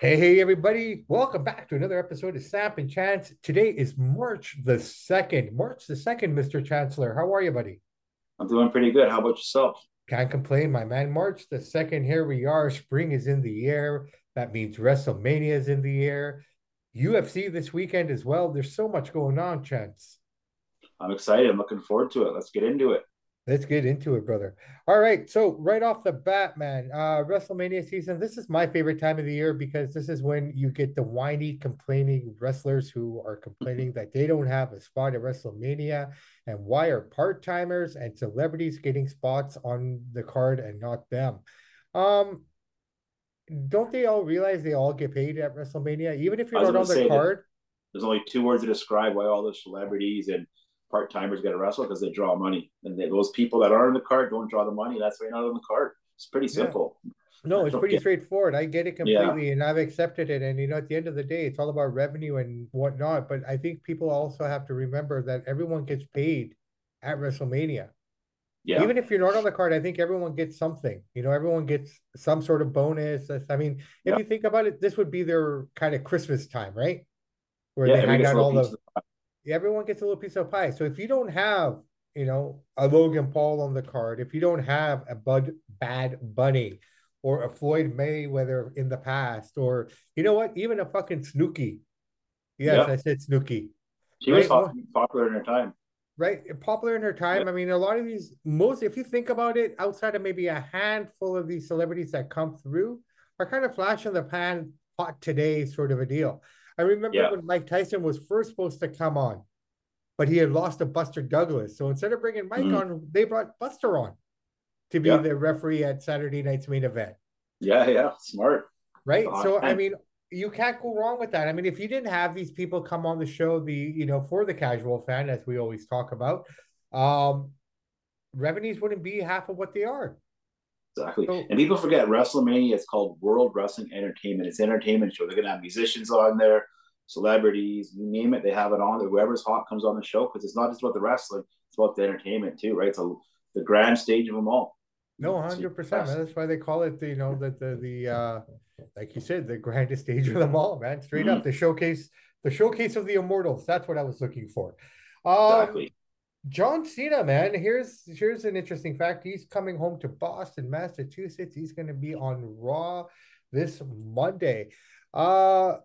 Hey, hey, everybody. Welcome back to another episode of Samp and Chance. Today is March the 2nd. March the 2nd, Mr. Chancellor. How are you, buddy? I'm doing pretty good. How about yourself? Can't complain, my man. March the 2nd, here we are. Spring is in the air. That means WrestleMania is in the air. UFC this weekend as well. There's so much going on, Chance. I'm excited. I'm looking forward to it. Let's get into it. Let's get into it, brother. All right. So right off the bat, man, uh, WrestleMania season. This is my favorite time of the year because this is when you get the whiny, complaining wrestlers who are complaining that they don't have a spot at WrestleMania, and why are part timers and celebrities getting spots on the card and not them? Um, don't they all realize they all get paid at WrestleMania, even if you're not on the card? There's only two words to describe why all the celebrities and part timers got to wrestle because they draw money, and they, those people that are in the card don't draw the money. That's why you're not on the card. It's pretty simple. Yeah. No, it's pretty straightforward. I get it completely, yeah. and I've accepted it. And you know, at the end of the day, it's all about revenue and whatnot. But I think people also have to remember that everyone gets paid at WrestleMania. Yeah. Even if you're not on the card, I think everyone gets something. You know, everyone gets some sort of bonus. I mean, if yeah. you think about it, this would be their kind of Christmas time, right? Where yeah, they hang out all the everyone gets a little piece of pie. So if you don't have, you know, a Logan Paul on the card, if you don't have a Bud Bad Bunny or a Floyd Mayweather in the past, or you know what, even a fucking Snooki. Yes, I said Snooki. She right? was popular in her time. Right, popular in her time. I mean, a lot of these, most, if you think about it, outside of maybe a handful of these celebrities that come through, are kind of flash in the pan, hot today sort of a deal. I remember yeah. when Mike Tyson was first supposed to come on, but he had lost to Buster Douglas. So instead of bringing Mike mm-hmm. on, they brought Buster on to be yeah. the referee at Saturday night's main event. Yeah, yeah, smart. Right. so I mean, you can't go wrong with that. I mean, if you didn't have these people come on the show, the you know, for the casual fan, as we always talk about, um, revenues wouldn't be half of what they are. Exactly. So, and people forget WrestleMania is called World Wrestling Entertainment. It's an entertainment show. They're gonna have musicians on there, celebrities, you name it, they have it on. Whoever's hot comes on the show because it's not just about the wrestling, it's about the entertainment too, right? So the grand stage of them all. No, hundred percent. That's why they call it, the, you know, the the the uh, like you said, the grandest stage of them all, man. Straight mm-hmm. up, the showcase, the showcase of the immortals. That's what I was looking for. Um, exactly. John Cena, man. Here's here's an interesting fact. He's coming home to Boston, Massachusetts. He's going to be on Raw this Monday. Uh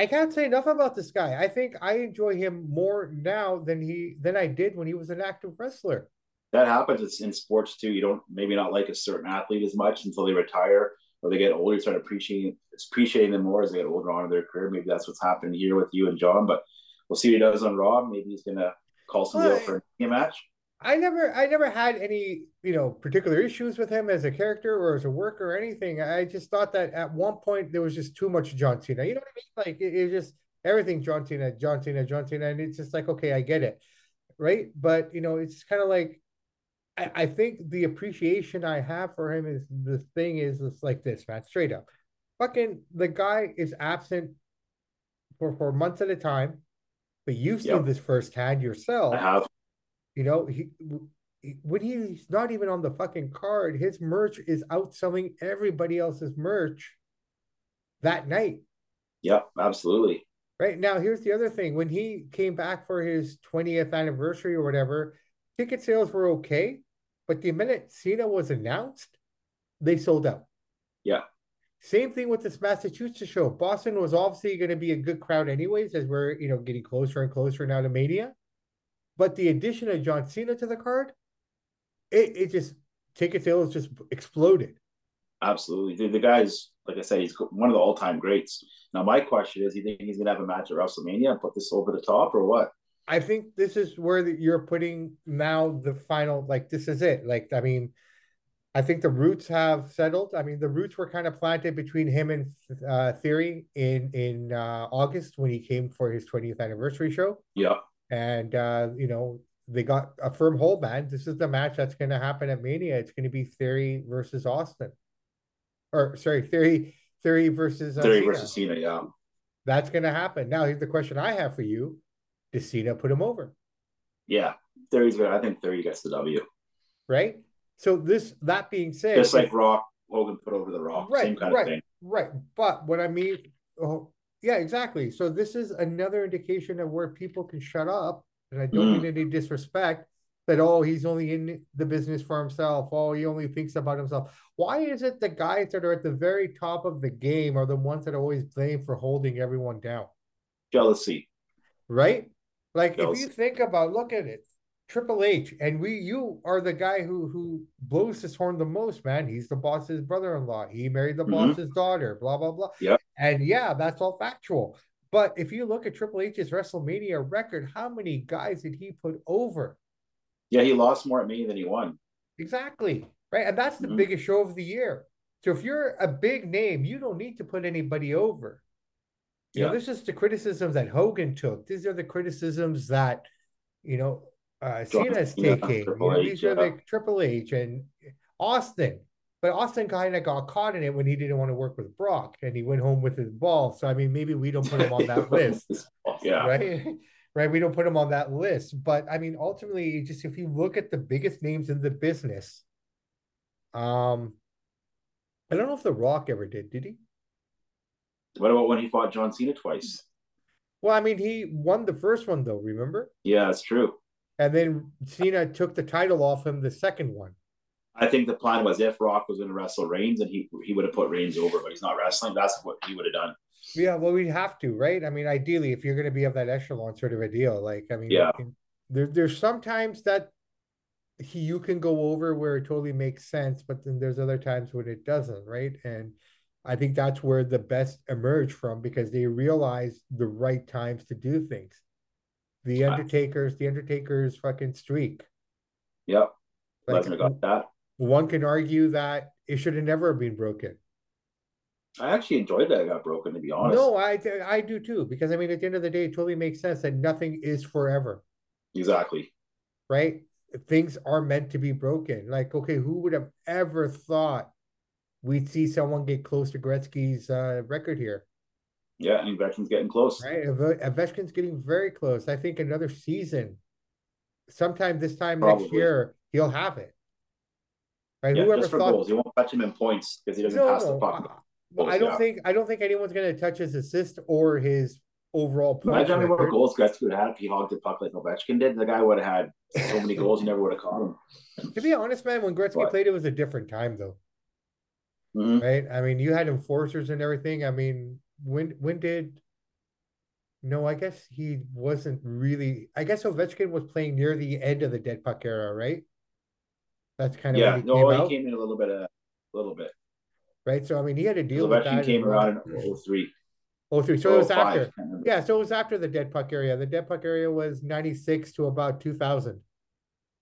I can't say enough about this guy. I think I enjoy him more now than he than I did when he was an active wrestler. That happens in sports too. You don't maybe not like a certain athlete as much until they retire or they get older. You start appreciating appreciating them more as they get older on in their career. Maybe that's what's happened here with you and John. But we'll see what he does on Raw. Maybe he's gonna call some deal for a match. I never I never had any, you know, particular issues with him as a character or as a worker or anything. I just thought that at one point there was just too much John Cena. You know what I mean? Like it, it just everything John Cena, John Cena, John Cena, and it's just like, okay, I get it. Right. But you know, it's kind of like I, I think the appreciation I have for him is the thing is it's like this, man, straight up. Fucking the guy is absent for, for months at a time, but you've yep. seen this firsthand yourself. I have you know, he when he's not even on the fucking card, his merch is outselling everybody else's merch that night. Yep, absolutely. Right now, here's the other thing: when he came back for his 20th anniversary or whatever, ticket sales were okay, but the minute Cena was announced, they sold out. Yeah. Same thing with this Massachusetts show. Boston was obviously going to be a good crowd, anyways, as we're you know getting closer and closer now to Mania. But the addition of John Cena to the card, it, it just ticket sales just exploded. Absolutely. The, the guy's, like I said, he's one of the all time greats. Now, my question is, you think he's going to have a match at WrestleMania and put this over the top or what? I think this is where the, you're putting now the final, like, this is it. Like, I mean, I think the roots have settled. I mean, the roots were kind of planted between him and uh, Theory in in uh, August when he came for his 20th anniversary show. Yeah and uh, you know they got a firm hold, man. This is the match that's going to happen at Mania. It's going to be Theory versus Austin, or sorry, Theory Theory versus uh, Theory Cena. versus Cena. Yeah, that's going to happen. Now, here's the question I have for you: Does Cena put him over? Yeah, Theory's good. I think Theory gets the W. Right. So this that being said, just like Rock, Hogan put over the Rock, right, same kind right. of thing. Right, but what I mean, oh, yeah, exactly. So this is another indication of where people can shut up, and I don't mm. mean any disrespect. That oh, he's only in the business for himself. Oh, he only thinks about himself. Why is it the guys that are at the very top of the game are the ones that are always blamed for holding everyone down? Jealousy, right? Like Jealousy. if you think about, look at it. Triple H, and we you are the guy who who blows his horn the most, man. He's the boss's brother-in-law. He married the mm-hmm. boss's daughter, blah blah blah. Yeah. And yeah, that's all factual. But if you look at Triple H's WrestleMania record, how many guys did he put over? Yeah, he lost more at Mania than he won. Exactly. Right. And that's the mm-hmm. biggest show of the year. So if you're a big name, you don't need to put anybody over. You yeah. know, this is the criticisms that Hogan took. These are the criticisms that, you know, uh, Cena's taking. You know, these are the Triple H and Austin. But Austin kind of got caught in it when he didn't want to work with Brock and he went home with his ball. So I mean, maybe we don't put him on that list. yeah. Right. Right. We don't put him on that list. But I mean, ultimately, just if you look at the biggest names in the business, um, I don't know if The Rock ever did. Did he? What about when he fought John Cena twice? Well, I mean, he won the first one though. Remember? Yeah, that's true. And then Cena took the title off him the second one. I think the plan was if Rock was going to wrestle Reigns, and he he would have put Reigns over, but he's not wrestling. That's what he would have done. Yeah, well, we have to, right? I mean, ideally, if you're going to be of that echelon sort of a deal, like I mean, yeah, there there's sometimes that he, you can go over where it totally makes sense, but then there's other times when it doesn't, right? And I think that's where the best emerge from because they realize the right times to do things. The Undertaker's, the Undertaker's fucking streak. Yep. Like, Lesnar got that. One can argue that it should have never been broken. I actually enjoyed that it got broken, to be honest. No, I I do too, because I mean, at the end of the day, it totally makes sense that nothing is forever. Exactly. Right? Things are meant to be broken. Like, okay, who would have ever thought we'd see someone get close to Gretzky's uh, record here? Yeah, and Ovechkin's getting close. Right, Ovechkin's getting very close. I think another season, sometime this time Probably. next year, he'll have it. Right, yeah, whoever just for thought... goals, he won't touch him in points because he doesn't no, pass the puck. Well, I don't yeah. think I don't think anyone's going to touch his assist or his overall points. Imagine how many more goals Gretzky would have if he hogged the puck like Ovechkin did. The guy would have had so many goals, he never would have caught him. To be honest, man, when Gretzky but, played, it was a different time, though. Mm-hmm. Right? I mean, you had enforcers and everything. I mean, when when did no, I guess he wasn't really. I guess Ovechkin was playing near the end of the dead puck era, right? That's kind of yeah. He no, came he came in a little bit, a little bit, right? So I mean, he had to deal with that. He came around in 03. 03. So it was after. Yeah, so it was after the dead puck area. The dead puck area was 96 to about 2000.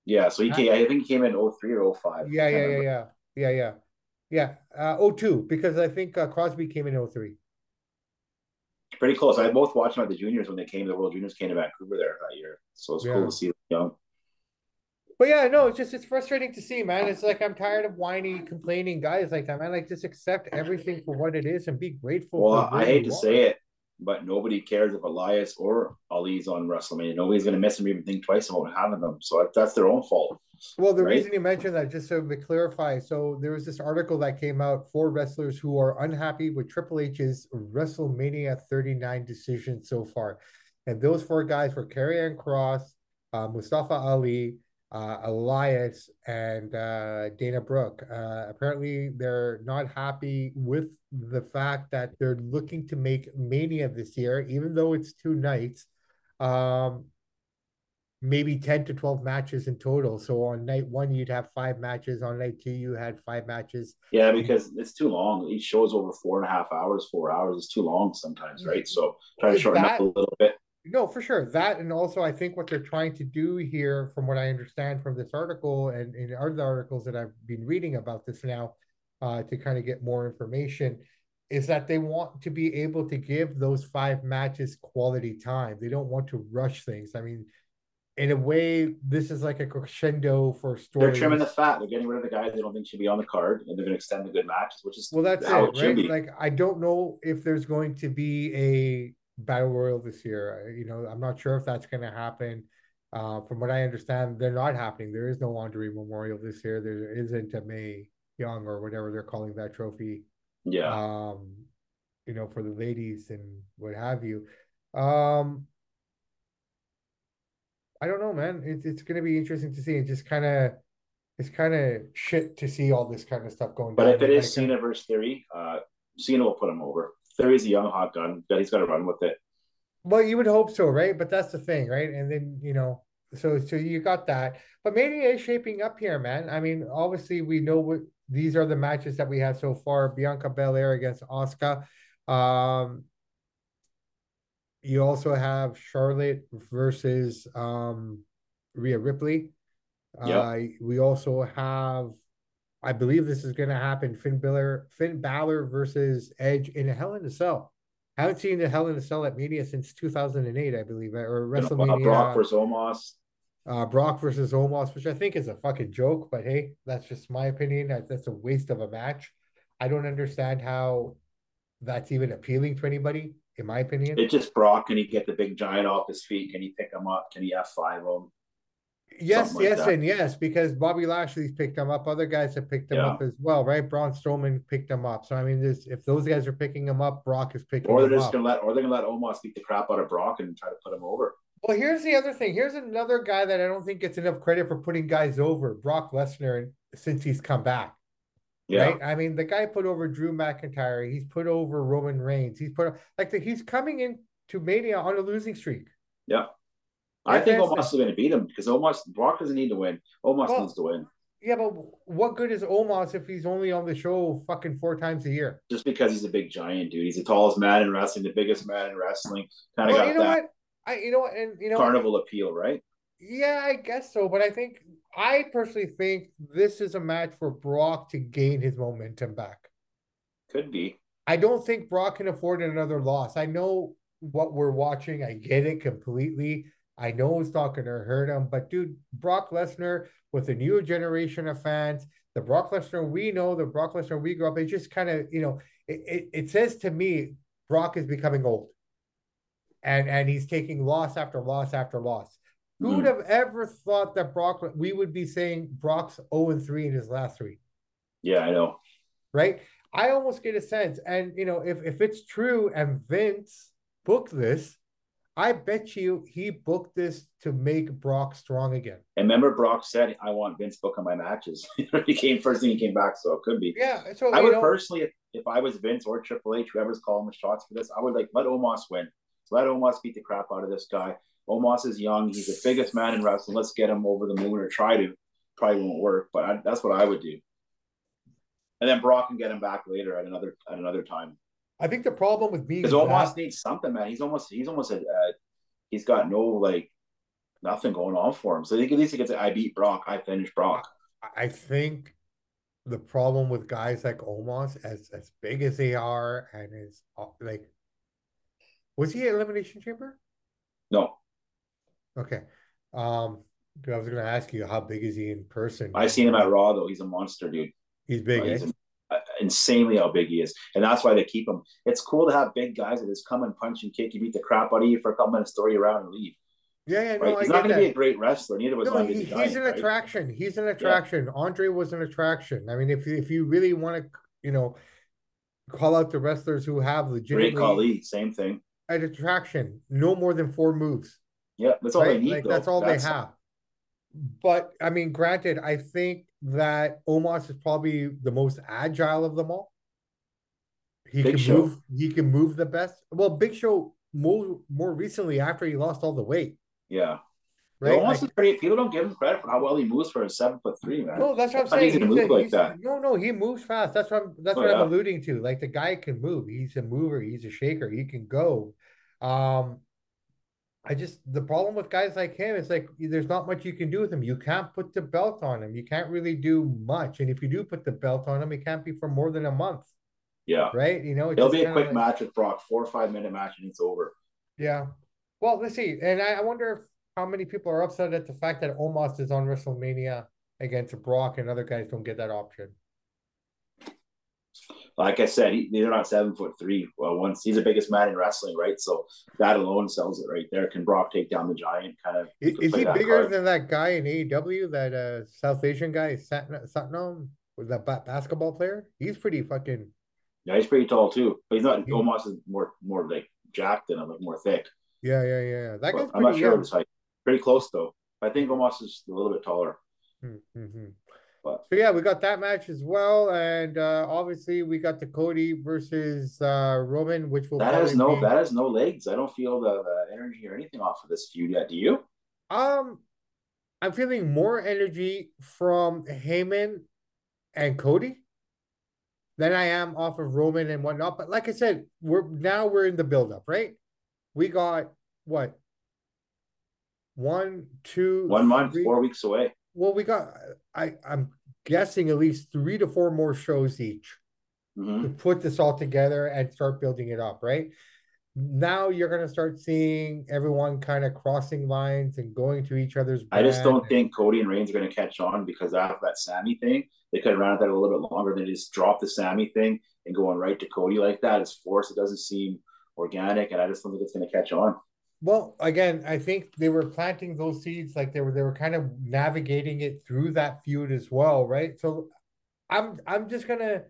Yeah, so he came. I think he came in 03 or 05. Yeah, yeah, yeah, yeah, yeah, yeah, yeah. Uh, 02 because I think uh, Crosby came in 03 pretty close. I both watched them at the juniors when they came. The World Juniors came to Vancouver there that year, so it's yeah. cool to see them young. But yeah, no, it's just it's frustrating to see, man. It's like I'm tired of whiny, complaining guys like that, man. Like just accept everything for what it is and be grateful. Well, I hate to want. say it, but nobody cares if Elias or Ali's on WrestleMania. Nobody's gonna miss them even think twice about having them. So that's their own fault. Well, the right? reason you mentioned that, just so to clarify, so there was this article that came out for wrestlers who are unhappy with Triple H's WrestleMania 39 decision so far. And those four guys were Karrion Kross, uh, Mustafa Ali, uh, Elias, and uh, Dana Brooke. Uh, apparently, they're not happy with the fact that they're looking to make Mania this year, even though it's two nights. Um, maybe 10 to 12 matches in total. So on night one, you'd have five matches. On night two, you had five matches. Yeah, because it's too long. Each show is over four and a half hours, four hours. It's too long sometimes, right? So try to shorten that, up a little bit. No, for sure. That and also I think what they're trying to do here, from what I understand from this article and in other articles that I've been reading about this now, uh, to kind of get more information, is that they want to be able to give those five matches quality time. They don't want to rush things. I mean, in a way, this is like a crescendo for stories. They're trimming the fat. They're getting rid of the guys they don't think should be on the card, and they're going to extend the good matches, which is well, that's it, it right? Like, I don't know if there's going to be a battle royal this year. You know, I'm not sure if that's going to happen. Uh, from what I understand, they're not happening. There is no Andre Memorial this year. There isn't a Mae Young or whatever they're calling that trophy. Yeah. Um, you know, for the ladies and what have you. Um, I don't know, man. It's it's gonna be interesting to see. It just kind of it's kind of shit to see all this kind of stuff going. But if it is Cena versus Theory, uh, Cena will put him over. Theory's a young hot gun, he's got to run with it. Well, you would hope so, right? But that's the thing, right? And then you know, so so you got that. But Mania is shaping up here, man. I mean, obviously we know what these are the matches that we had so far. Bianca Belair against Asuka. Um, you also have Charlotte versus um, Rhea Ripley. Yeah. Uh, we also have, I believe this is going to happen. Finn Balor, Finn Balor versus Edge in a Hell in a Cell. I haven't seen the Hell in a Cell at Mania since 2008, I believe, or WrestleMania. Brock versus Omos. Uh, Brock versus Omos, which I think is a fucking joke, but hey, that's just my opinion. That, that's a waste of a match. I don't understand how that's even appealing to anybody, in my opinion. It's just Brock. Can he get the big giant off his feet? Can he pick him up? Can he F5 him? Yes, like yes, that. and yes, because Bobby Lashley's picked them up. Other guys have picked them yeah. up as well, right? Braun Strowman picked them up. So I mean, if those guys are picking them up, Brock is picking. Or they're just gonna let, or they're gonna let Omos beat the crap out of Brock and try to put him over. Well, here's the other thing. Here's another guy that I don't think gets enough credit for putting guys over. Brock Lesnar, since he's come back. Yeah. Right? I mean, the guy put over Drew McIntyre. He's put over Roman Reigns. He's put like the, he's coming into Mania on a losing streak. Yeah. I think Omos is going to beat him because Omos Brock doesn't need to win. Omos well, needs to win. Yeah, but what good is Omos if he's only on the show fucking four times a year? Just because he's a big giant dude. He's the tallest man in wrestling, the biggest man in wrestling. Kind of well, got you know that. What? I you know and you know carnival appeal, right? Yeah, I guess so. But I think I personally think this is a match for Brock to gain his momentum back. Could be. I don't think Brock can afford another loss. I know what we're watching. I get it completely. I know it's not going to hurt him, but dude, Brock Lesnar with a new generation of fans, the Brock Lesnar we know, the Brock Lesnar we grew up, it just kind of, you know, it, it, it says to me, Brock is becoming old. And and he's taking loss after loss after loss. Who would hmm. have ever thought that Brock we would be saying Brock's 0 and 3 in his last three? Yeah, I know. Right? I almost get a sense. And you know, if if it's true and Vince booked this, I bet you he booked this to make Brock strong again. And remember, Brock said, "I want Vince booking my matches." he came first, and he came back, so it could be. Yeah, so I would know, personally, if, if I was Vince or Triple H, whoever's calling the shots for this, I would like let Omos win. Let Omos beat the crap out of this guy. Omos is young; he's the biggest man in wrestling. Let's get him over the moon, or try to. Probably won't work, but I, that's what I would do. And then Brock can get him back later at another at another time. I think the problem with being because Omos needs something, man. He's almost he's almost a, a he's got no like nothing going on for him. So I think at least he gets I beat Brock, I finished Brock. I think the problem with guys like Omos, as as big as they are, and is uh, like, was he Elimination Chamber? No. Okay. Um, I was going to ask you how big is he in person? I seen him at Raw though. He's a monster, dude. He's big. Uh, he's eh? Insanely how big he is, and that's why they keep him. It's cool to have big guys that just come and punch and kick you, beat the crap out of you for a couple minutes, throw you around, and leave. Yeah, yeah, right? no, he's not going to be a great wrestler. Neither was no, he, he's an right? attraction. He's an attraction. Yeah. Andre was an attraction. I mean, if if you really want to, you know, call out the wrestlers who have legitimately Great Khali, same thing. An attraction, no more than four moves. Yeah, that's all they need. Like, that's all that's... they have. But I mean, granted, I think that Omos is probably the most agile of them all. He Big can Show. move. He can move the best. Well, Big Show more more recently after he lost all the weight. Yeah. Right. Almost like, pretty, people don't give him credit for how well he moves for a seven foot three man. No, that's what I'm saying. He's move a, like that. No, no, he moves fast. That's what I'm. That's oh, what yeah. I'm alluding to. Like the guy can move. He's a mover. He's a shaker. He can go. Um, I just the problem with guys like him is like there's not much you can do with him. You can't put the belt on him. You can't really do much. And if you do put the belt on him, it can't be for more than a month. Yeah. Right. You know, it'll be a quick like, match with Brock, four or five minute match, and it's over. Yeah. Well, let's see. And I, I wonder if how many people are upset at the fact that Omos is on WrestleMania against Brock and other guys don't get that option. Like I said, he, they're not seven foot three. Well, once he's the biggest man in wrestling, right? So that alone sells it right there. Can Brock take down the giant? Kind of. Is, is he bigger card. than that guy in AEW? That uh, South Asian guy, Satnam, with that basketball player? He's pretty fucking Yeah, he's pretty tall too, but he's not. Yeah. Omos is more more like jacked and like more thick. Yeah, yeah, yeah. That guy's I'm not sure of his height. Pretty close though. I think Omos is a little bit taller. Mm-hmm. But so yeah, we got that match as well, and uh obviously we got the Cody versus uh Roman, which will that has no be... that has no legs. I don't feel the, the energy or anything off of this feud yet. Do you? Um, I'm feeling more energy from Heyman and Cody than I am off of Roman and whatnot. But like I said, we're now we're in the buildup, right? We got what one, two, one month, three. four weeks away. Well, we got I I'm guessing at least three to four more shows each mm-hmm. to put this all together and start building it up, right? now you're going to start seeing everyone kind of crossing lines and going to each other's. I just don't think Cody and Reigns are going to catch on because after that Sammy thing, they could have ran that a little bit longer than just drop the Sammy thing and going right to Cody like that. It's forced. It doesn't seem organic, and I just don't think it's going to catch on. Well, again, I think they were planting those seeds, like they were they were kind of navigating it through that feud as well, right? So, I'm I'm just gonna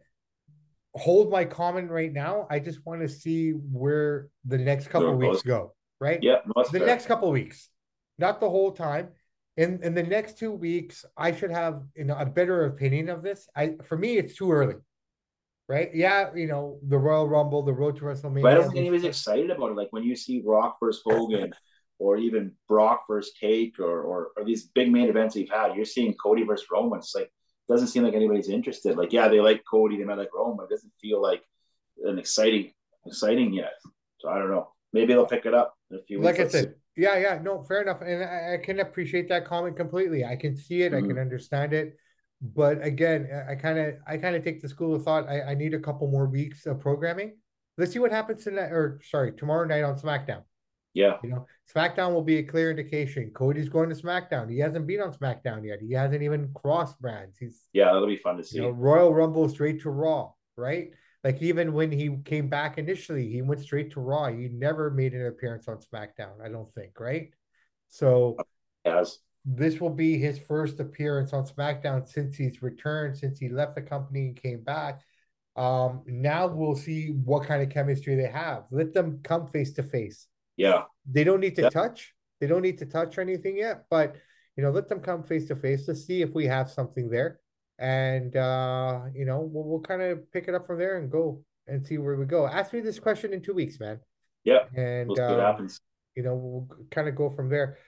hold my comment right now. I just want to see where the next couple weeks go. Right? Yeah, the fair. next couple weeks, not the whole time. In in the next two weeks, I should have you know a better opinion of this. I for me, it's too early. Right? Yeah, you know the Royal Rumble, the Road to WrestleMania. But I don't think anybody's excited about it. Like when you see Rock versus Hogan. or even Brock versus Cake, or, or, or these big main events we've had, you're seeing Cody versus Roman. It's like doesn't seem like anybody's interested. Like, yeah, they like Cody, they might like Roman, it doesn't feel like an exciting, exciting yet. So I don't know. Maybe they'll pick it up in a few. Like I said, yeah, yeah, no, fair enough, and I, I, can appreciate that comment completely. I can see it, mm-hmm. I can understand it, but again, I kind of, I kind of take the school of thought. I, I need a couple more weeks of programming. Let's see what happens tonight, or sorry, tomorrow night on SmackDown. Yeah. You know, SmackDown will be a clear indication. Cody's going to SmackDown. He hasn't been on SmackDown yet. He hasn't even crossed brands. He's yeah, that'll be fun to see. You know, Royal Rumble straight to Raw, right? Like even when he came back initially, he went straight to Raw. He never made an appearance on SmackDown, I don't think, right? So yes. This will be his first appearance on SmackDown since he's returned, since he left the company and came back. Um, now we'll see what kind of chemistry they have. Let them come face to face yeah. They don't need to yeah. touch. They don't need to touch anything yet, but you know, let them come face to face to see if we have something there. And uh, you know, we'll, we'll kind of pick it up from there and go and see where we go. Ask me this question in two weeks, man. Yeah. And uh, happens. You know, we'll kind of go from there.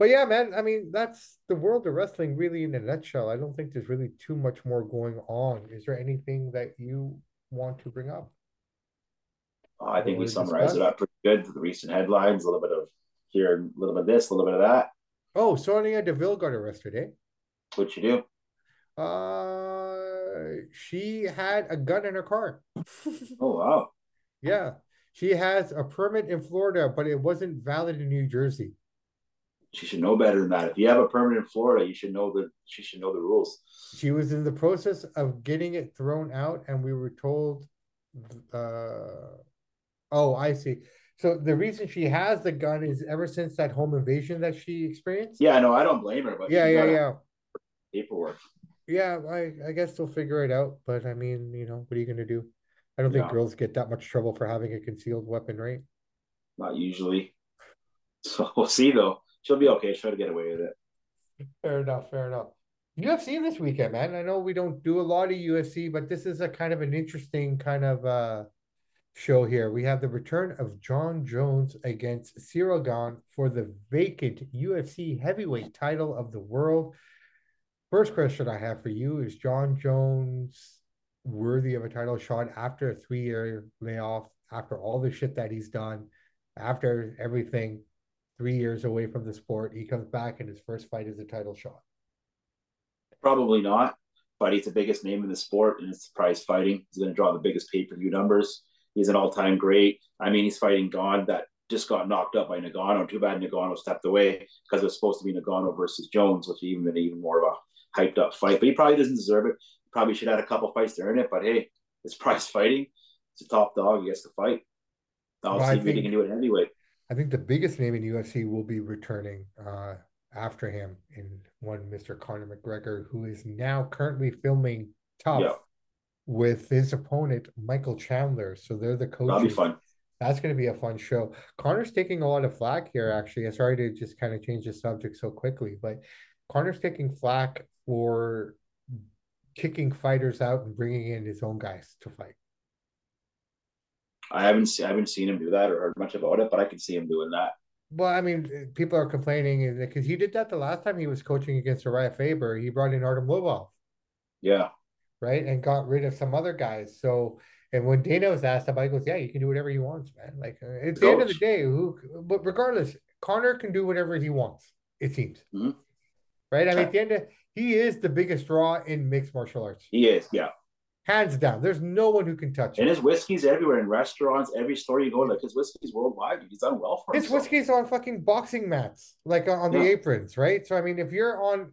But yeah, man, I mean, that's the world of wrestling really in a nutshell. I don't think there's really too much more going on. Is there anything that you want to bring up? Uh, I think we summarized it up pretty good. The recent headlines, a little bit of here, a little bit of this, a little bit of that. Oh, Sonya Deville got arrested, eh? What'd you do? Uh, she had a gun in her car. oh wow! Yeah, she has a permit in Florida, but it wasn't valid in New Jersey. She should know better than that. If you have a permit in Florida, you should know the she should know the rules. She was in the process of getting it thrown out, and we were told uh, Oh, I see. So the reason she has the gun is ever since that home invasion that she experienced. Yeah, no, I don't blame her. But yeah, yeah, yeah. Paperwork. Yeah, I I guess they'll figure it out. But I mean, you know, what are you gonna do? I don't think girls get that much trouble for having a concealed weapon, right? Not usually. So we'll see though. She'll be okay. She'll get away with it. Fair enough. Fair enough. UFC this weekend, man. I know we don't do a lot of UFC, but this is a kind of an interesting kind of uh show here. We have the return of Jon Jones against Gane for the vacant UFC heavyweight title of the world. First question I have for you is Jon Jones worthy of a title shot after a three year layoff, after all the shit that he's done, after everything, three years away from the sport, he comes back and his first fight is a title shot? Probably not, but he's the biggest name in the sport and it's prize fighting. He's going to draw the biggest pay per view numbers. He's an all-time great. I mean, he's fighting Gane that just got knocked up by Ngannou. Too bad Ngannou stepped away because it was supposed to be Ngannou versus Jones, which even been even more of a hyped up fight. But he probably doesn't deserve it. Probably should have had a couple fights to earn it. But hey, it's prize fighting. It's a top dog. He gets to fight. I'll well, see if he can do it anyway. I think the biggest name in UFC will be returning uh, after him in one Mr. Conor McGregor, who is now currently filming TUF with his opponent Michael Chandler. So they're the coaches. That'll be fun. That's going to be a fun show. Conor's taking a lot of flack here. Actually, I'm sorry to just kind of change the subject so quickly, but Conor's taking flack for kicking fighters out and bringing in his own guys to fight. I haven't seen I haven't seen him do that or heard much about it, but I can see him doing that. Well, I mean, people are complaining because he did that the last time he was coaching against Urijah Faber. He brought in Artem Lobov. Yeah. Right, and got rid of some other guys. So, and when Dana was asked about, he goes, "Yeah, you can do whatever you want, man. Like uh, at the end of the day, who? But regardless, Conor can do whatever he wants. It seems. Mm-hmm. Right. I mean, at the end of he is the biggest draw in mixed martial arts. He is, yeah hands down. There's no one who can touch it. And his whiskey's everywhere in restaurants, every store you go. Like his whiskey's worldwide. He's done well for his himself. whiskey's on fucking boxing mats, like uh, on yeah. the aprons, right? So I mean, if you're on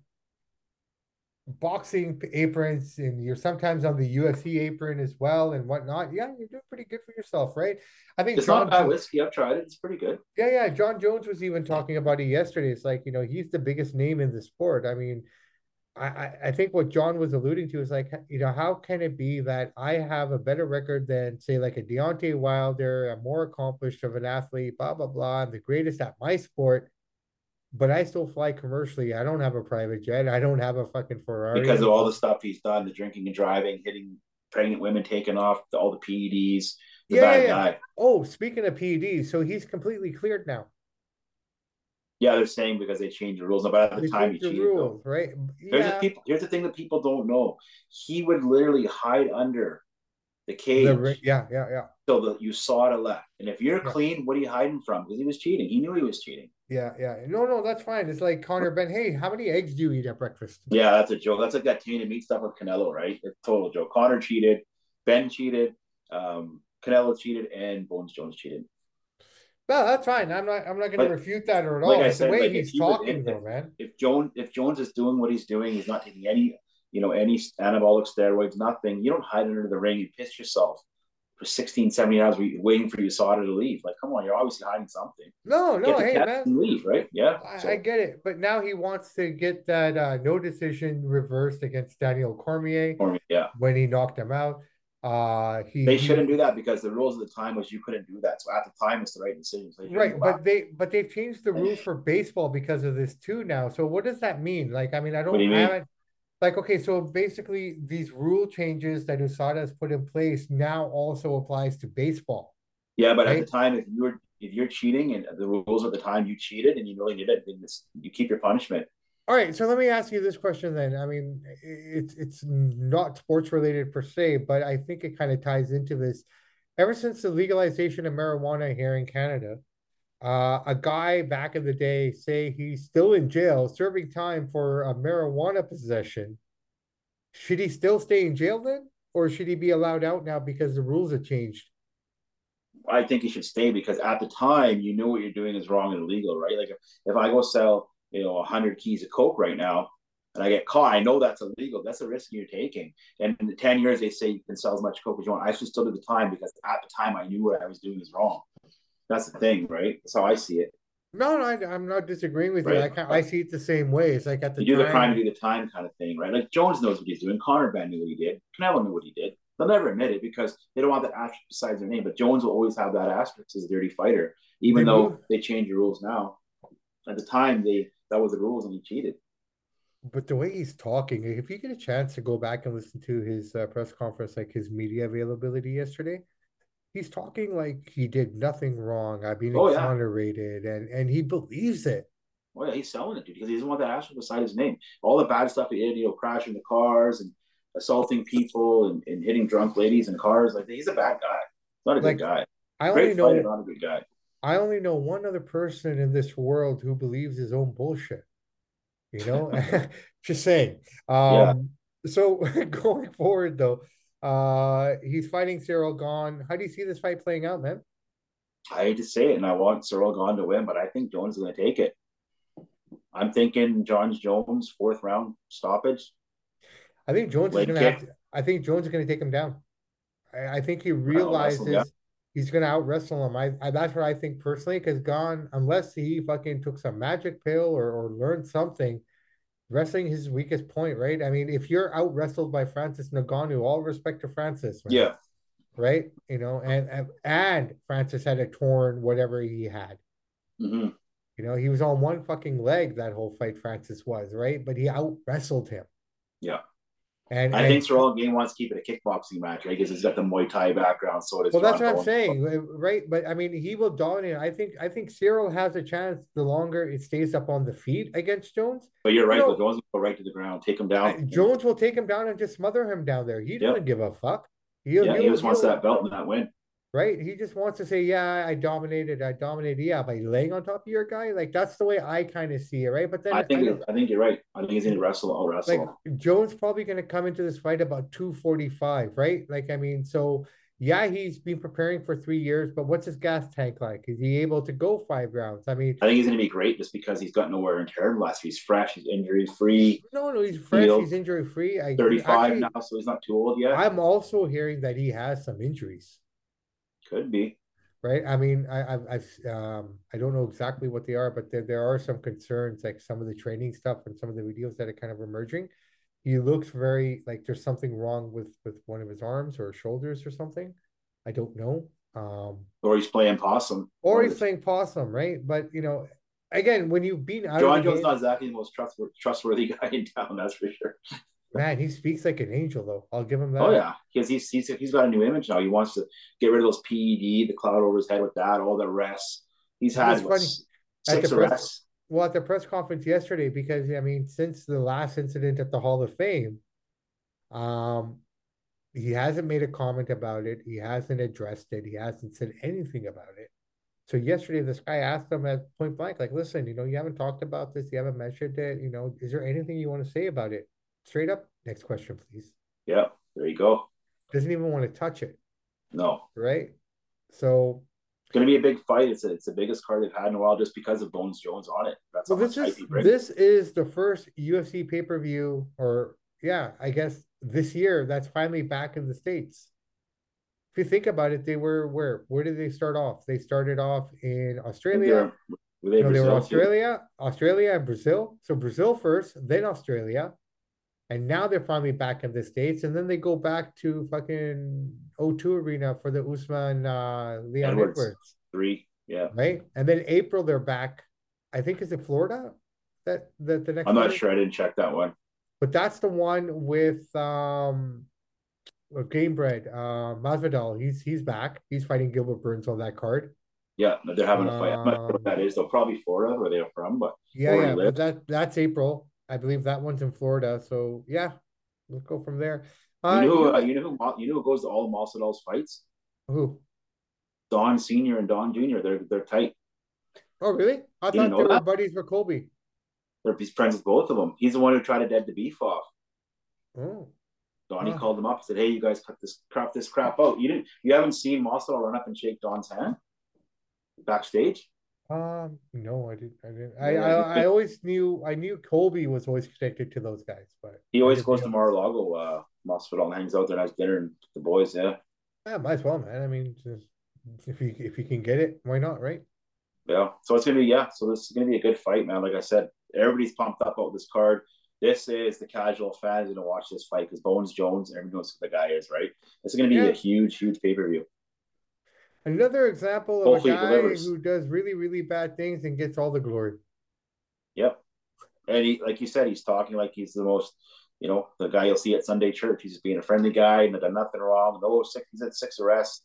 boxing aprons and you're sometimes on the UFC apron as well and whatnot, yeah, you're doing pretty good for yourself, right? I think it's John not bad whiskey. I've tried it; it's pretty good. Yeah, yeah. Jon Jones was even talking about it yesterday. It's like you know he's the biggest name in the sport. I mean I, I think what Jon was alluding to is like, you know, how can it be that I have a better record than, say, like a Deontay Wilder, I'm more accomplished of an athlete, blah, blah, blah. I'm the greatest at my sport, but I still fly commercially. I don't have a private jet. I don't have a fucking Ferrari. Because of all the stuff he's done, the drinking and driving, hitting pregnant women, taking off all the PEDs, the yeah, bad yeah. guy. Oh, speaking of PEDs, so he's completely cleared now. Yeah, they're saying because they changed the rules. But at the they time, he cheated. Rules, right? Here's the people. Here's the thing that people don't know. He would literally hide under the cage. The, yeah, yeah, yeah. So that you saw it a left. And if you're yeah. clean, what are you hiding from? Because he was cheating. He knew he was cheating. Yeah, yeah. No, no, that's fine. It's like Conor Benn. Hey, how many eggs do you eat at breakfast? Yeah, that's a joke. That's like that tainted meat stuff with Canelo, right? It's total joke. Conor cheated. Benn cheated. Um, Canelo cheated, and Bones Jones cheated. No, that's fine. I'm not. I'm not going to refute that at all. Like I said, the way like he's he talking, though, man. If Jones, if Jones is doing what he's doing, he's not taking any, you know, any anabolic steroids, nothing. You don't hide under the ring. You piss yourself for 16, 17 hours waiting for USADA to leave. Like, come on, you're obviously hiding something. No, no, hey man, leave, right? Yeah, I, so. I, get it, but now he wants to get that uh, no decision reversed against Daniel Cormier. Cormier, yeah, when he knocked him out. Uh, he, they shouldn't do that because the rules of the time was you couldn't do that. So at the time, it's the right decision. So right, but they but they've changed the rules for baseball because of this too now. So what does that mean? Like, I mean, I don't do have Like, okay, so basically, these rule changes that USADA has put in place now also applies to baseball. Yeah, but right? at the time, if you were if you're cheating and the rules at the time you cheated and you really did it, then you keep your punishment. All right, so let me ask you this question then. I mean, it's it's not sports related per se, but I think it kind of ties into this. Ever since the legalization of marijuana here in Canada, uh, a guy back in the day, say he's still in jail serving time for a marijuana possession, should he still stay in jail then, or should he be allowed out now because the rules have changed? I think he should stay because at the time you know what you're doing is wrong and illegal, right? Like if, if I go sell you know, 100 keys of Coke right now, and I get caught, I know that's illegal. That's a risk you're taking. And in the 10 years, they say you can sell as much Coke as you want. I should still do the time because at the time I knew what I was doing was wrong. That's the thing, right? That's how I see it. No, no, I, am not disagreeing with right. you. I, I see it the same way. It's like at the you do the crime, do the time kind of thing, right? Like Jones knows what he's doing. Conor Benn knew what he did. Canelo knew what he did. They'll never admit it because they don't want that asterisk besides their name. But Jones will always have that asterisk as a dirty fighter, even they though move. they change the rules now. At the time, they that was the rules and he cheated. But the way he's talking, if you get a chance to go back and listen to his uh, press conference, like his media availability yesterday, he's talking like he did nothing wrong. I've been oh, exonerated, yeah. and and he believes it. Oh yeah, he's selling it, dude, because he doesn't want that asterisk beside his name. All the bad stuff he did, you know, crashing the cars and assaulting people and, and hitting drunk ladies in cars. Like he's a bad guy. Not a like, good guy. I Great only know fighter, not a good guy. I only know one other person in this world who believes his own bullshit. You know, just saying. Um, yeah. So going forward, though, uh, he's fighting Ciryl Gane. How do you see this fight playing out, man? I hate to say it, and I want Ciryl Gane to win, but I think Jones is going to take it. I'm thinking Jon Jones fourth round stoppage. I think Jones is going to. To, I think Jones is going to take him down. I, I think he realizes he's gonna out wrestle him. I, I, that's what I think personally. Because Gane, unless he fucking took some magic pill or, or learned something, wrestling his weakest point, right? I mean, if you're out wrestled by Francis Ngannou, all respect to Francis, right? yeah, right? You know, and and Francis had a torn whatever he had. Mm-hmm. You know, he was on one fucking leg that whole fight. Francis was right, but he out wrestled him. Yeah. And I and, think Ciryl Gane wants to keep it a kickboxing match, right? Because he's got the Muay Thai background. So does well, that's what I'm saying, right? But I mean, he will dominate. I think I think Ciryl has a chance the longer it stays up on the feet against Jones. But you're right, you know, Jones will go right to the ground, take him down. Jones will take him down and just smother him down there. He yep. doesn't give a fuck. He'll, yeah, he'll, he just wants that belt and that win right? He just wants to say, "Yeah, I dominated, I dominated." Yeah, by laying on top of your guy, like that's the way I kind of see it, right? But then I think I, I think you're right. I think he's gonna wrestle. I'll wrestle. Like Jones probably gonna come into this fight about two forty five, right? Like I mean, so yeah, he's been preparing for three years, but what's his gas tank like? Is he able to go five rounds? I mean, I think he's going to be great just because he's got nowhere in tear last. He's fresh, he's injury free. No, no, he's fresh, he's injury free. Thirty-five now, so he's not too old yet. I'm also hearing that he has some injuries. Could be right? I mean, I, I've, I've um, I don't know exactly what they are, but there, there are some concerns, like some of the training stuff and some of the videos that are kind of emerging. He looks very like there's something wrong with with one of his arms or shoulders or something. I don't know. Um, or he's playing possum. Or he's playing possum, right? But you know, again, when you've been out, Jon Jones game, not exactly the most trustworthy, trustworthy guy in town. That's for sure. Man, he speaks like an angel, though. I'll give him that. Oh yeah, because he's he's he's got a new image now. He wants to get rid of those PED, the cloud over his head with that, all the rests. He's had what, six arrests. well, at the press conference yesterday, because I mean, since the last incident at the Hall of Fame, um, he hasn't made a comment about it. He hasn't addressed it. He hasn't said anything about it. So yesterday, this guy asked him at point blank, like, "Listen, you know, you haven't talked about this. You haven't mentioned it. You know, is there anything you want to say about it?" Straight up. Next question, please. Yeah, there you go. Doesn't even want to touch it. No. Right. So it's going to be a big fight. It's a, it's the biggest card they've had in a while, just because of Bones Jones on it. That's well, this is this is the first UFC pay per view, or yeah, I guess this year that's finally back in the states. If you think about it, they were where? Where did they start off? They started off in Australia. Were they, no, they were Australia, too? Australia, and Brazil. So Brazil first, then Australia, and now they're finally back in the states, and then they go back to fucking O2 Arena for the Usman uh, Leon Edwards, Edwards. Three, yeah, right. And then April they're back. I think is it Florida that that the next. I'm not sure. I didn't check that one. But that's the one with um, Gamebred, uh, Masvidal. He's he's back. He's fighting Gilbert Burns on that card. Yeah, they're having a fight. I'm not sure what that is. Though probably Florida, where they're from, but yeah, yeah. But that that's April. I believe that one's in Florida. So yeah, let's go from there. Uh, you know, who, uh, you know who you know who goes to all Masvidal's fights? Who? Don Senior and Don Junior. They're they're tight. Oh really? I you thought they were that? buddies with Colby. They're he's friends with both of them. He's the one who tried to dead the beef off. Oh. Donnie called him up and said, "Hey, you guys cut this crap this crap out. You didn't. You haven't seen Masvidal run up and shake Don's hand backstage." Um, no, I didn't. I didn't. I, I, I always knew. I knew Colby was always connected to those guys, but he always goes to Mar-a-Lago, uh, Masvidal, and hangs out there, and has dinner and the boys. Yeah, yeah, might as well, man. I mean, just, if you if you can get it, why not, right? Yeah. So it's gonna be yeah. So this is gonna be a good fight, man. Like I said, everybody's pumped up about this card. This is the casual fans gonna watch this fight because Bones Jones, everyone knows who the guy is, right? This is gonna be yeah. a huge, huge pay per view. Another example of Hopefully a guy who does really, really bad things and gets all the glory. Yep. And he, like you said, he's talking like he's the most, you know, the guy you'll see at Sunday church. He's just being a friendly guy and done nothing wrong. No six, he's at six arrests,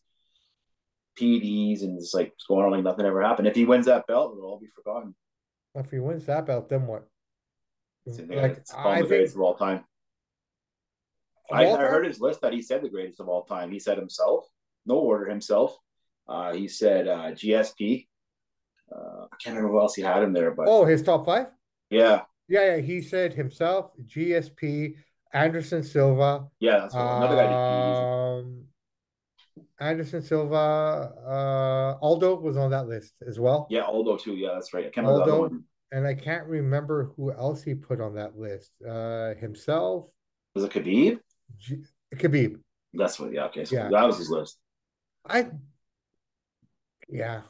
PDs, and it's like it's going on like nothing ever happened. If he wins that belt, it'll all be forgotten. If he wins that belt, then what? like, it's I the greatest of all time. I, I heard his list that he said the greatest of all time. He said himself, no order himself. Uh, he said uh, GSP. Uh, I can't remember who else he had him there, but oh, his top five. Yeah, yeah, yeah. He said himself, GSP, Anderson Silva. Yeah, that's another guy. Um, Anderson Silva, uh, Aldo was on that list as well. Yeah, Aldo too. Yeah, that's right. I can't remember Aldo, and I can't remember who else he put on that list. Uh, himself. Was it Khabib? G- Khabib. That's what. Yeah. Okay. So yeah. that was his list. I yeah.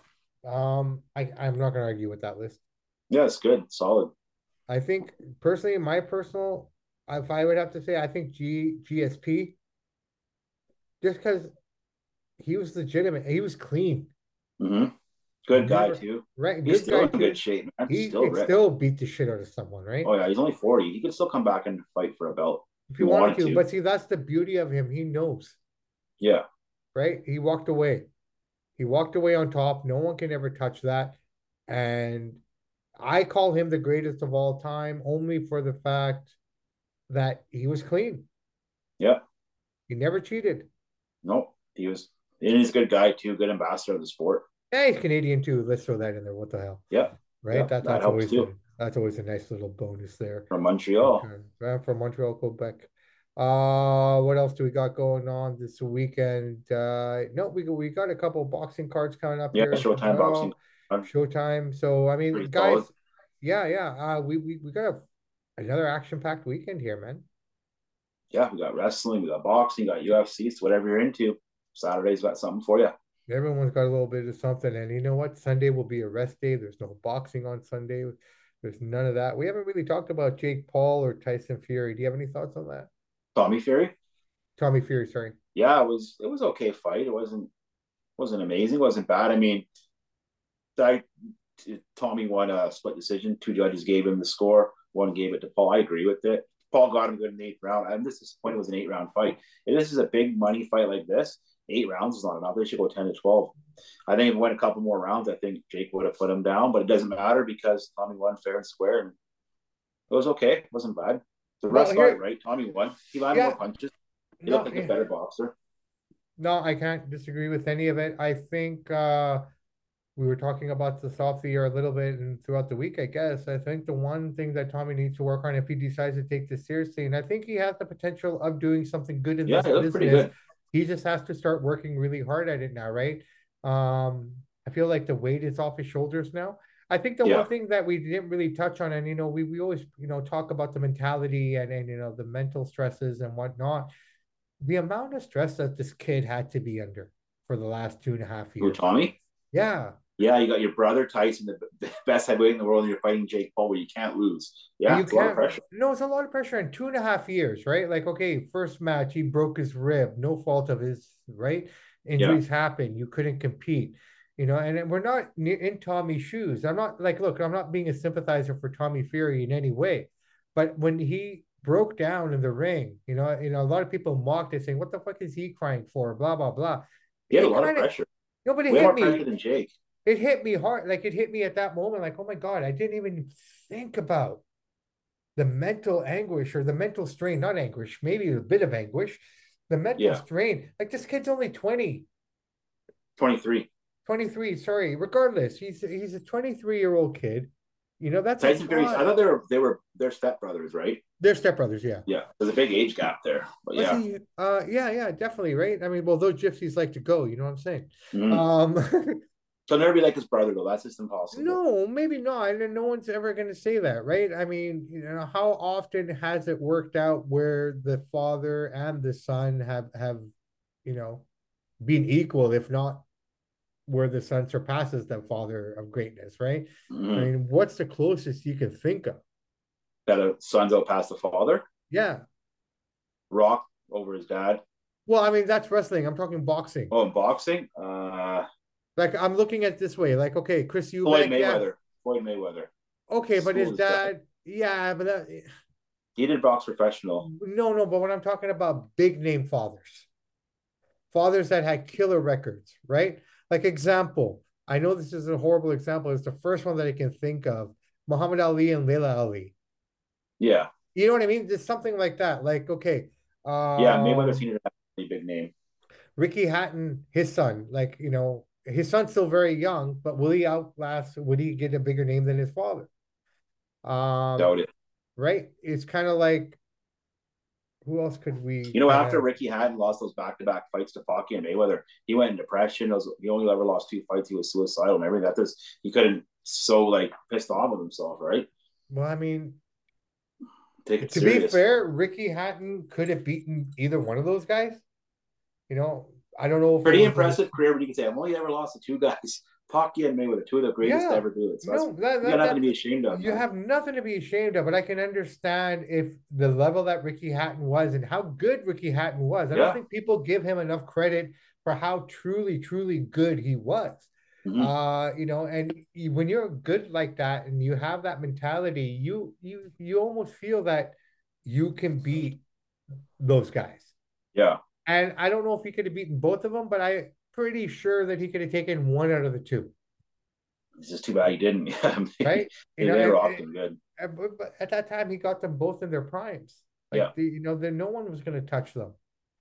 Um, I, I'm not gonna argue with that list. Yeah, it's good, solid. I think personally, my personal, if I would have to say, I think G GSP, just because he was legitimate, he was clean. Mm-hmm. Good guy Never, too. Right, he's still in too. good shape. Man. He still, still beat the shit out of someone, right? Oh yeah, he's only forty. He could still come back and fight for a belt if he wanted, wanted to. But see, that's the beauty of him. He knows. Yeah. Right. He walked away. He walked away on top. No one can ever touch that. And I call him the greatest of all time only for the fact that he was clean. Yeah. He never cheated. Nope. He was and he's a good guy too, good ambassador of the sport. Yeah, he's Canadian too. Let's throw that in there. What the hell? Yeah. Right? Yeah, that, that's always a, that's always a nice little bonus there. From Montreal. Okay. Uh, from Montreal, Quebec. Uh what else do we got going on this weekend? Uh no, we we got a couple boxing cards coming up yeah, here. Showtime well. boxing. Showtime. So I mean, Pretty guys, solid. yeah, yeah. Uh, we we we got a, another action packed weekend here, man. Yeah, we got wrestling, we got boxing, we got UFC. So whatever you're into, Saturday's got something for you. Everyone's got a little bit of something, and you know what? Sunday will be a rest day. There's no boxing on Sunday. There's none of that. We haven't really talked about Jake Paul or Tyson Fury. Do you have any thoughts on that? Tommy Fury. Tommy Fury, sorry. Yeah, it was it was okay fight. It wasn't wasn't amazing. It wasn't bad. I mean, I, Tommy won a split decision. Two judges gave him the score. One gave it to Paul. I agree with it. Paul got him good in the eighth round. I'm just disappointed it was an eight round fight. If this is a big money fight like this, eight rounds is not enough. They should go 10 to 12. I think if it went a couple more rounds, I think Jake would have put him down, but it doesn't matter because Tommy won fair and square and it was okay. It wasn't bad. The rest well, right. Tommy won. He landed yeah. more punches. He no, looked like a better boxer. No, I can't disagree with any of it. I think uh we were talking about the the year a little bit and throughout the week, I guess. I think the one thing that Tommy needs to work on if he decides to take this seriously, and I think he has the potential of doing something good in yeah, this business. He just has to start working really hard at it now, right? Um, I feel like the weight is off his shoulders now. I think the yeah. one thing that we didn't really touch on, and you know, we, we always, you know, talk about the mentality and, and you know, the mental stresses and whatnot. The amount of stress that this kid had to be under for the last two and a half years. Who, Tommy? Yeah yeah, you got your brother Tyson, the best heavyweight in the world, and you're fighting Jake Paul, where you can't lose. Yeah, you it's a lot of pressure. No, it's a lot of pressure in two and a half years, right? Like, okay, first match, he broke his rib, no fault of his, right? Injuries yeah. happen, you couldn't compete, you know. And we're not in Tommy's shoes. I'm not like, look, I'm not being a sympathizer for Tommy Fury in any way, but when he broke down in the ring, you know, you know, a lot of people mocked it, saying, "What the fuck is he crying for?" Blah blah blah. He had a lot of pressure. Nobody hit more me. pressure than Jake it hit me hard. Like it hit me at that moment, like, oh my God, I didn't even think about the mental anguish or the mental strain, not anguish, maybe a bit of anguish, the mental yeah. strain. Like this kid's only 20. 23. 23, sorry. Regardless, he's he's a 23 year old kid. You know, that's Tyson Fury. I thought they were they were they're stepbrothers, right? They're stepbrothers, yeah. Yeah. There's a big age gap there. But yeah. He, uh yeah, yeah, definitely, right? I mean, well, those gypsies like to go, you know what I'm saying? Mm-hmm. Um He'll never be like his brother, though. That's just impossible. No, maybe not. And no one's ever going to say that, right? I mean, you know, how often has it worked out where the father and the son have have, you know, been equal, if not where the son surpasses the father of greatness, right? Mm-hmm. I mean, what's the closest you can think of? That a son's outpassed the father? Yeah. Rock over his dad. Well, I mean, that's wrestling. I'm talking boxing. Oh, boxing? Uh like I'm looking at this way, like okay, Chris Eubank, Floyd Mayweather, yeah. Floyd Mayweather. Okay, but his dad, yeah, but that, he did box professional. No, no, but when I'm talking about big name fathers, fathers that had killer records, right? Like example, I know this is a horrible example. It's the first one that I can think of: Muhammad Ali and Laila Ali. Yeah, you know what I mean. It's something like that. Like okay, um, yeah, Mayweather seen a really big name. Ricky Hatton, his son, like you know, his son's still very young, but will he outlast? Would he get a bigger name than his father? Um, Doubt it. Right? It's kind of like who else could we? You know, kinda... after Ricky Hatton lost those back-to-back fights to Pacquiao and Mayweather, he went in depression. Was, he only ever lost two fights. He was suicidal and everything. That just he couldn't so like pissed off with himself, right? Well, I mean, Take to serious. be fair, Ricky Hatton could have beaten either one of those guys. You know, I don't know. Pretty impressive career, but you can say I've only ever lost to two guys, Pacquiao and Mayweather, two of the greatest yeah. to ever do it. So no, that, that, you got nothing to be ashamed of. You man. have nothing to be ashamed of, but I can understand if the level that Ricky Hatton was and how good Ricky Hatton was. I yeah. don't think people give him enough credit for how truly, truly good he was. Mm-hmm. Uh, you know, and you, when you're good like that and you have that mentality, you you you almost feel that you can beat those guys. Yeah. And I don't know if he could have beaten both of them, but I pretty sure that he could have taken one out of the two. It's just too bad he didn't. right? You know, they were often good. But, at that time, he got them both in their primes. Like yeah. The, you know, then no one was going to touch them.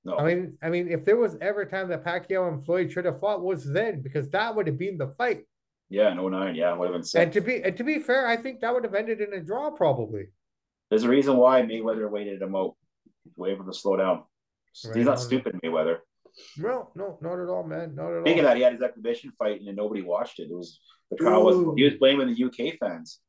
No. I mean, I mean, if there was ever a time that Pacquiao and Floyd should have fought, was then because that would have been the fight. Yeah, no oh nine. Yeah, would have been. Sick. And to be and to be fair, I think that would have ended in a draw probably. There's a reason why Mayweather waited him out, wait for him to slow down. Right. He's not stupid, Mayweather. No, no, not at all, man. Not at Thinking all. of that, he had his exhibition fight and nobody watched it. It was the crowd was he was blaming the UK fans.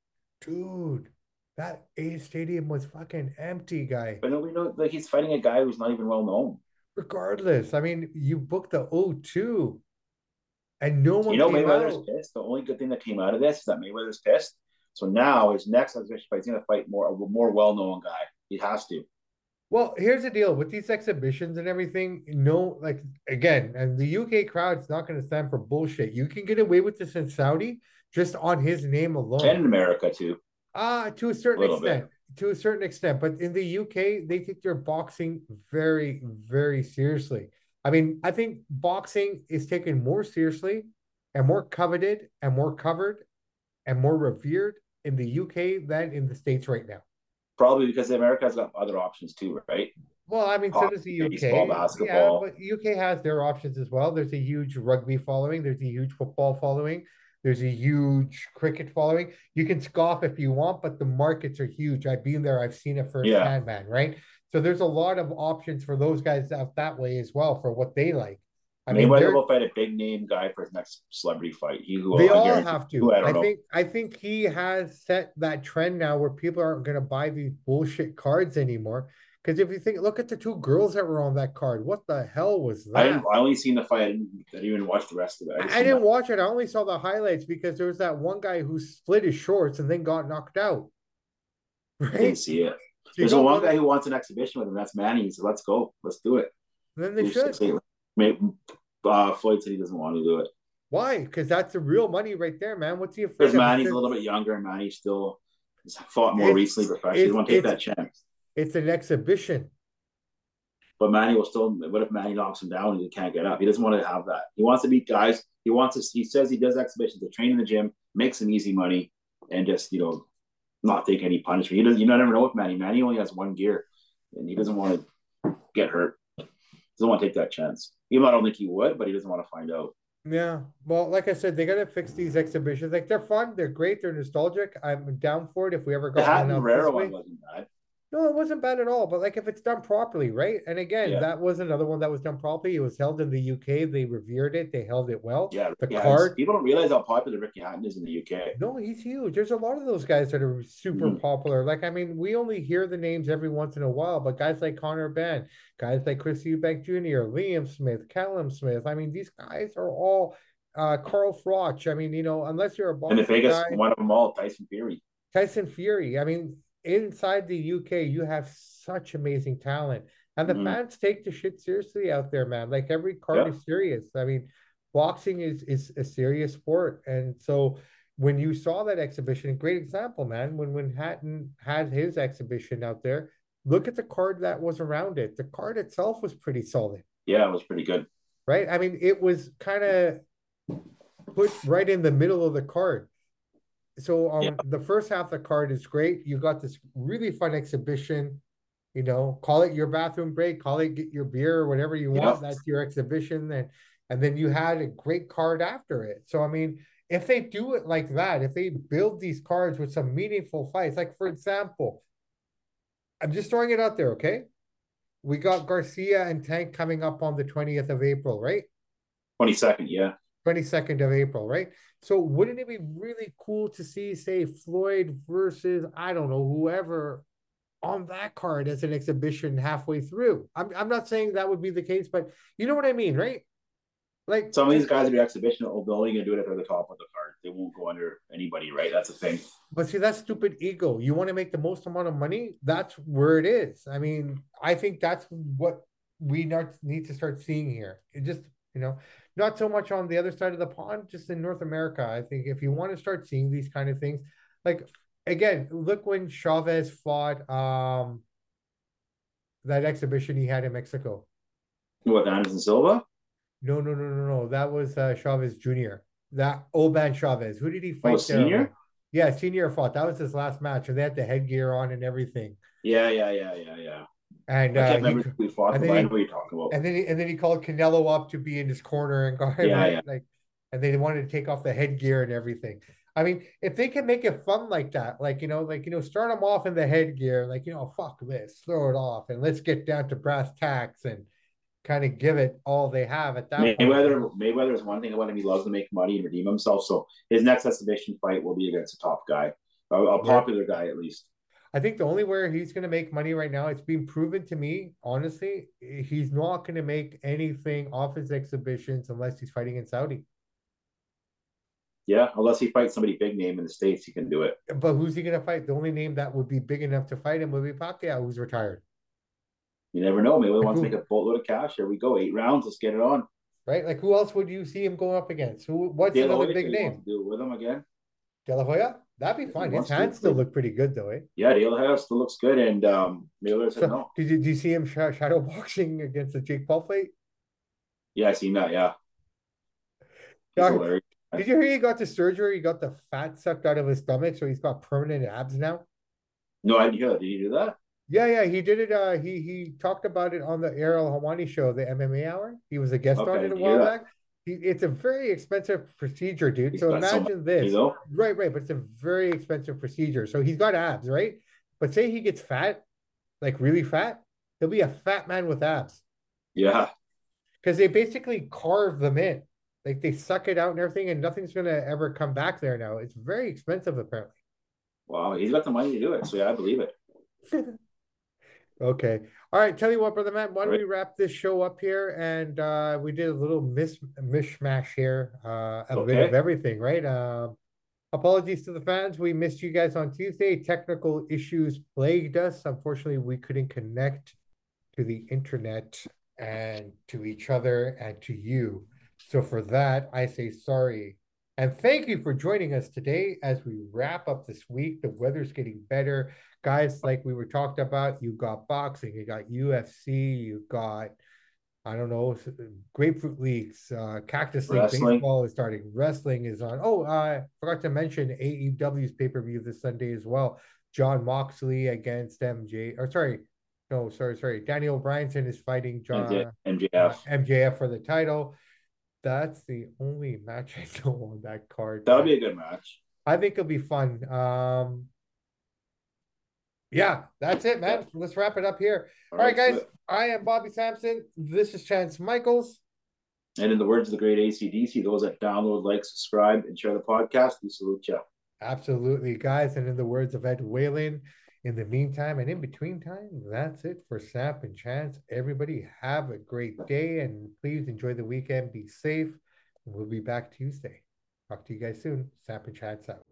Dude, that A stadium was fucking empty, guy. But nobody knows like he's fighting a guy who's not even well known. Regardless, I mean, you booked the O2 and no one. You know, Mayweather's out. pissed. The only good thing that came out of this is that Mayweather's pissed. So now his next exhibition fight, he's going to fight more a more well known guy. He has to. Well, here's the deal with these exhibitions and everything. No, like again, and the UK crowd's not going to stand for bullshit. You can get away with this in Saudi just on his name alone, and in America too. Ah, uh, to a certain a extent, bit. to a certain extent. But in the UK, they take their boxing very, very seriously. I mean, I think boxing is taken more seriously and more coveted and more covered and more revered in the UK than in the States right now. Probably because America's got other options too, right? Well, I mean, so does the UK. Baseball, basketball. Yeah, but UK has their options as well. There's a huge rugby following. There's a huge football following. There's a huge cricket following. You can scoff if you want, but the markets are huge. I've been there. I've seen it firsthand, yeah. man. Right. So there's a lot of options for those guys out that way as well for what they like. I mean, Mayweather will fight a big name guy for his next celebrity fight. He will. They all have to. I, I think. I think he has set that trend now where people aren't going to buy these bullshit cards anymore. Because if you think, look at the two girls that were on that card. What the hell was that? I, I only seen the fight. I didn't, I didn't even watch the rest of it. I, I didn't that. watch it. I only saw the highlights because there was that one guy who split his shorts and then got knocked out. Right? I didn't see it. So There's a one guy who wants an exhibition with him. That's Manny. So let's go. Let's do it. Then they should. Maybe, uh, Floyd said he doesn't want to do it. Why? Because that's the real money right there, man. What's he afraid Because Manny's a little bit younger, and Manny still has fought more it's, recently professionally. He want to take that chance. It's an exhibition. But Manny will still. What if Manny knocks him down and he can't get up? He doesn't want to have that. He wants to beat guys. He wants to. He says he does exhibitions to train in the gym, make some easy money, and just you know, not take any punishment. He doesn't. You never know with Manny. Manny only has one gear, and he doesn't want to get hurt. Doesn't want to take that chance. Even though I don't think he would, but he doesn't want to find out. Yeah. Well, like I said, they got to fix these exhibitions. Like they're fun, they're great, they're nostalgic. I'm down for it if we ever go. the one. Rare one wasn't bad. No, it wasn't bad at all. But like if it's done properly, right? And again, yeah. that was another one that was done properly. It was held in the UK. They revered it. They held it well. Yeah, the card. People don't realize how popular Ricky Hatton is in the UK. No, he's huge. There's a lot of those guys that are super mm. popular. Like I mean, we only hear the names every once in a while, but guys like Conor Benn, guys like Chris Eubank Jr., Liam Smith, Callum Smith. I mean, these guys are all uh Carl Froch. I mean, you know, unless you're a and the biggest guy, one of them all, Tyson Fury. Tyson Fury. I mean, inside the UK, you have such amazing talent. And the mm-hmm. fans take the shit seriously out there, man. Like every card yeah. is serious. I mean, boxing is is a serious sport. And so when you saw that exhibition, a great example, man. When when Hatton had his exhibition out there, look at the card that was around it. The card itself was pretty solid. Yeah, it was pretty good. Right? I mean, it was kind of put right in the middle of the card so um, yeah. the first half of the card is great. You got this really fun exhibition. You know, call it your bathroom break, call it get your beer or whatever you want. Yeah. That's your exhibition, and and then you had a great card after it. So I mean, if they do it like that, if they build these cards with some meaningful fights, like for example, I'm just throwing it out there, okay? We got Garcia and Tank coming up on the 20th of April, right? 22nd, yeah. 22nd of April, right? So wouldn't it be really cool to see, say, Floyd versus I don't know whoever on that card as an exhibition halfway through? I'm I'm not saying that would be the case, but you know what I mean, right? Like some of these guys will be exhibition, they're only gonna do it if they're the top of the card. They won't go under anybody, right? That's the thing. But see, that's stupid ego. You want to make the most amount of money. That's where it is. I mean, I think that's what we not need to start seeing here. It just, you know, not so much on the other side of the pond, just in North America. I think if you want to start seeing these kind of things, like again, look when Chavez fought um that exhibition he had in Mexico. What Anderson Silva? No, no, no, no, no. That was uh, Chavez Jr. That Oban Chavez. Who did he fight? Oh, senior? Yeah, senior fought. That was his last match, and they had the headgear on and everything. Yeah, yeah, yeah, yeah, yeah. And I can't uh, remember he, we fought, and then he, what you're talking about. And then he, and then he called Canelo up to be in his corner and guard. Yeah, right? yeah. Like, and they wanted to take off the headgear and everything. I mean, if they can make it fun like that, like you know, like you know, start them off in the headgear, like you know, fuck this, throw it off, and let's get down to brass tacks and kind of give it all they have at that Mayweather, point. Mayweather is one thing about him. He loves to make money and redeem himself. So his next exhibition fight will be against a top guy, a, a popular guy at least. I think the only way he's going to make money right now, it's been proven to me, honestly, he's not going to make anything off his exhibitions unless he's fighting in Saudi. Yeah, unless he fights somebody big name in the States, he can do it. But who's he going to fight? The only name that would be big enough to fight him would be Pacquiao, who's retired. You never know. Maybe he wants to make a boatload of cash. Here we go. Eight rounds. Let's get it on. Right? Like who else would you see him going up against? Who what's De another Hoya, big name? Do it with him again. De La Hoya? That'd be fine. His hands still look pretty good though, eh? Yeah, De La Hoya still looks good. And um Miller said so, no. Did you, did you see him sh- shadow boxing against the Jake Paul fight? Yeah, I seen that, yeah. yeah did you hear he got the surgery? He got the fat sucked out of his stomach, so he's got permanent abs now. No, I didn't hear that. Did he do that? Yeah, yeah, he did it. Uh, he he talked about it on the Ariel Helwani show, the MMA Hour. He was a guest okay, on it a while yeah. back. It's a very expensive procedure, dude. so imagine so this, you know? right? Right, but it's a very expensive procedure. So he's got abs, right? But say he gets fat, like really fat, he'll be a fat man with abs. Yeah, because they basically carve them in, like they suck it out and everything, and nothing's gonna ever come back there now. It's very expensive, apparently. Wow, he's got the money to do it, so yeah, I believe it. Okay. All right. Tell you what, brother Matt, why don't we wrap this show up here? And uh, we did a little mis- mishmash here, uh, a okay. bit of everything, right? Um, apologies to the fans. We missed you guys on Tuesday. Technical issues plagued us. Unfortunately, we couldn't connect to the internet and to each other and to you. So for that, I say sorry. And thank you for joining us today as we wrap up this week. The weather's getting better guys like we were talked about. You got boxing, you got UFC, you got I don't know grapefruit leagues, uh, cactus league baseball is starting. Wrestling is on. Oh, I forgot to mention AEW's pay per view this Sunday as well. Jon Moxley against MJ. Or sorry, no, sorry, sorry. Daniel Bryanson is fighting John MJF uh, MJF for the title. That's the only match I know on that card. That'll be a good match. I think it'll be fun. Um, yeah, that's it, man. Let's wrap it up here. All, All right, right, guys. I am Bobby Sampson. This is Chance Michaels. And in the words of the great ACDC, those that download, like, subscribe, and share the podcast, we salute you. Absolutely, guys. And in the words of Ed Whalen, in the meantime and in between time, that's it for Samp and Chance. Everybody have a great day and please enjoy the weekend. Be safe. We'll be back Tuesday. Talk to you guys soon. Samp and Chance out.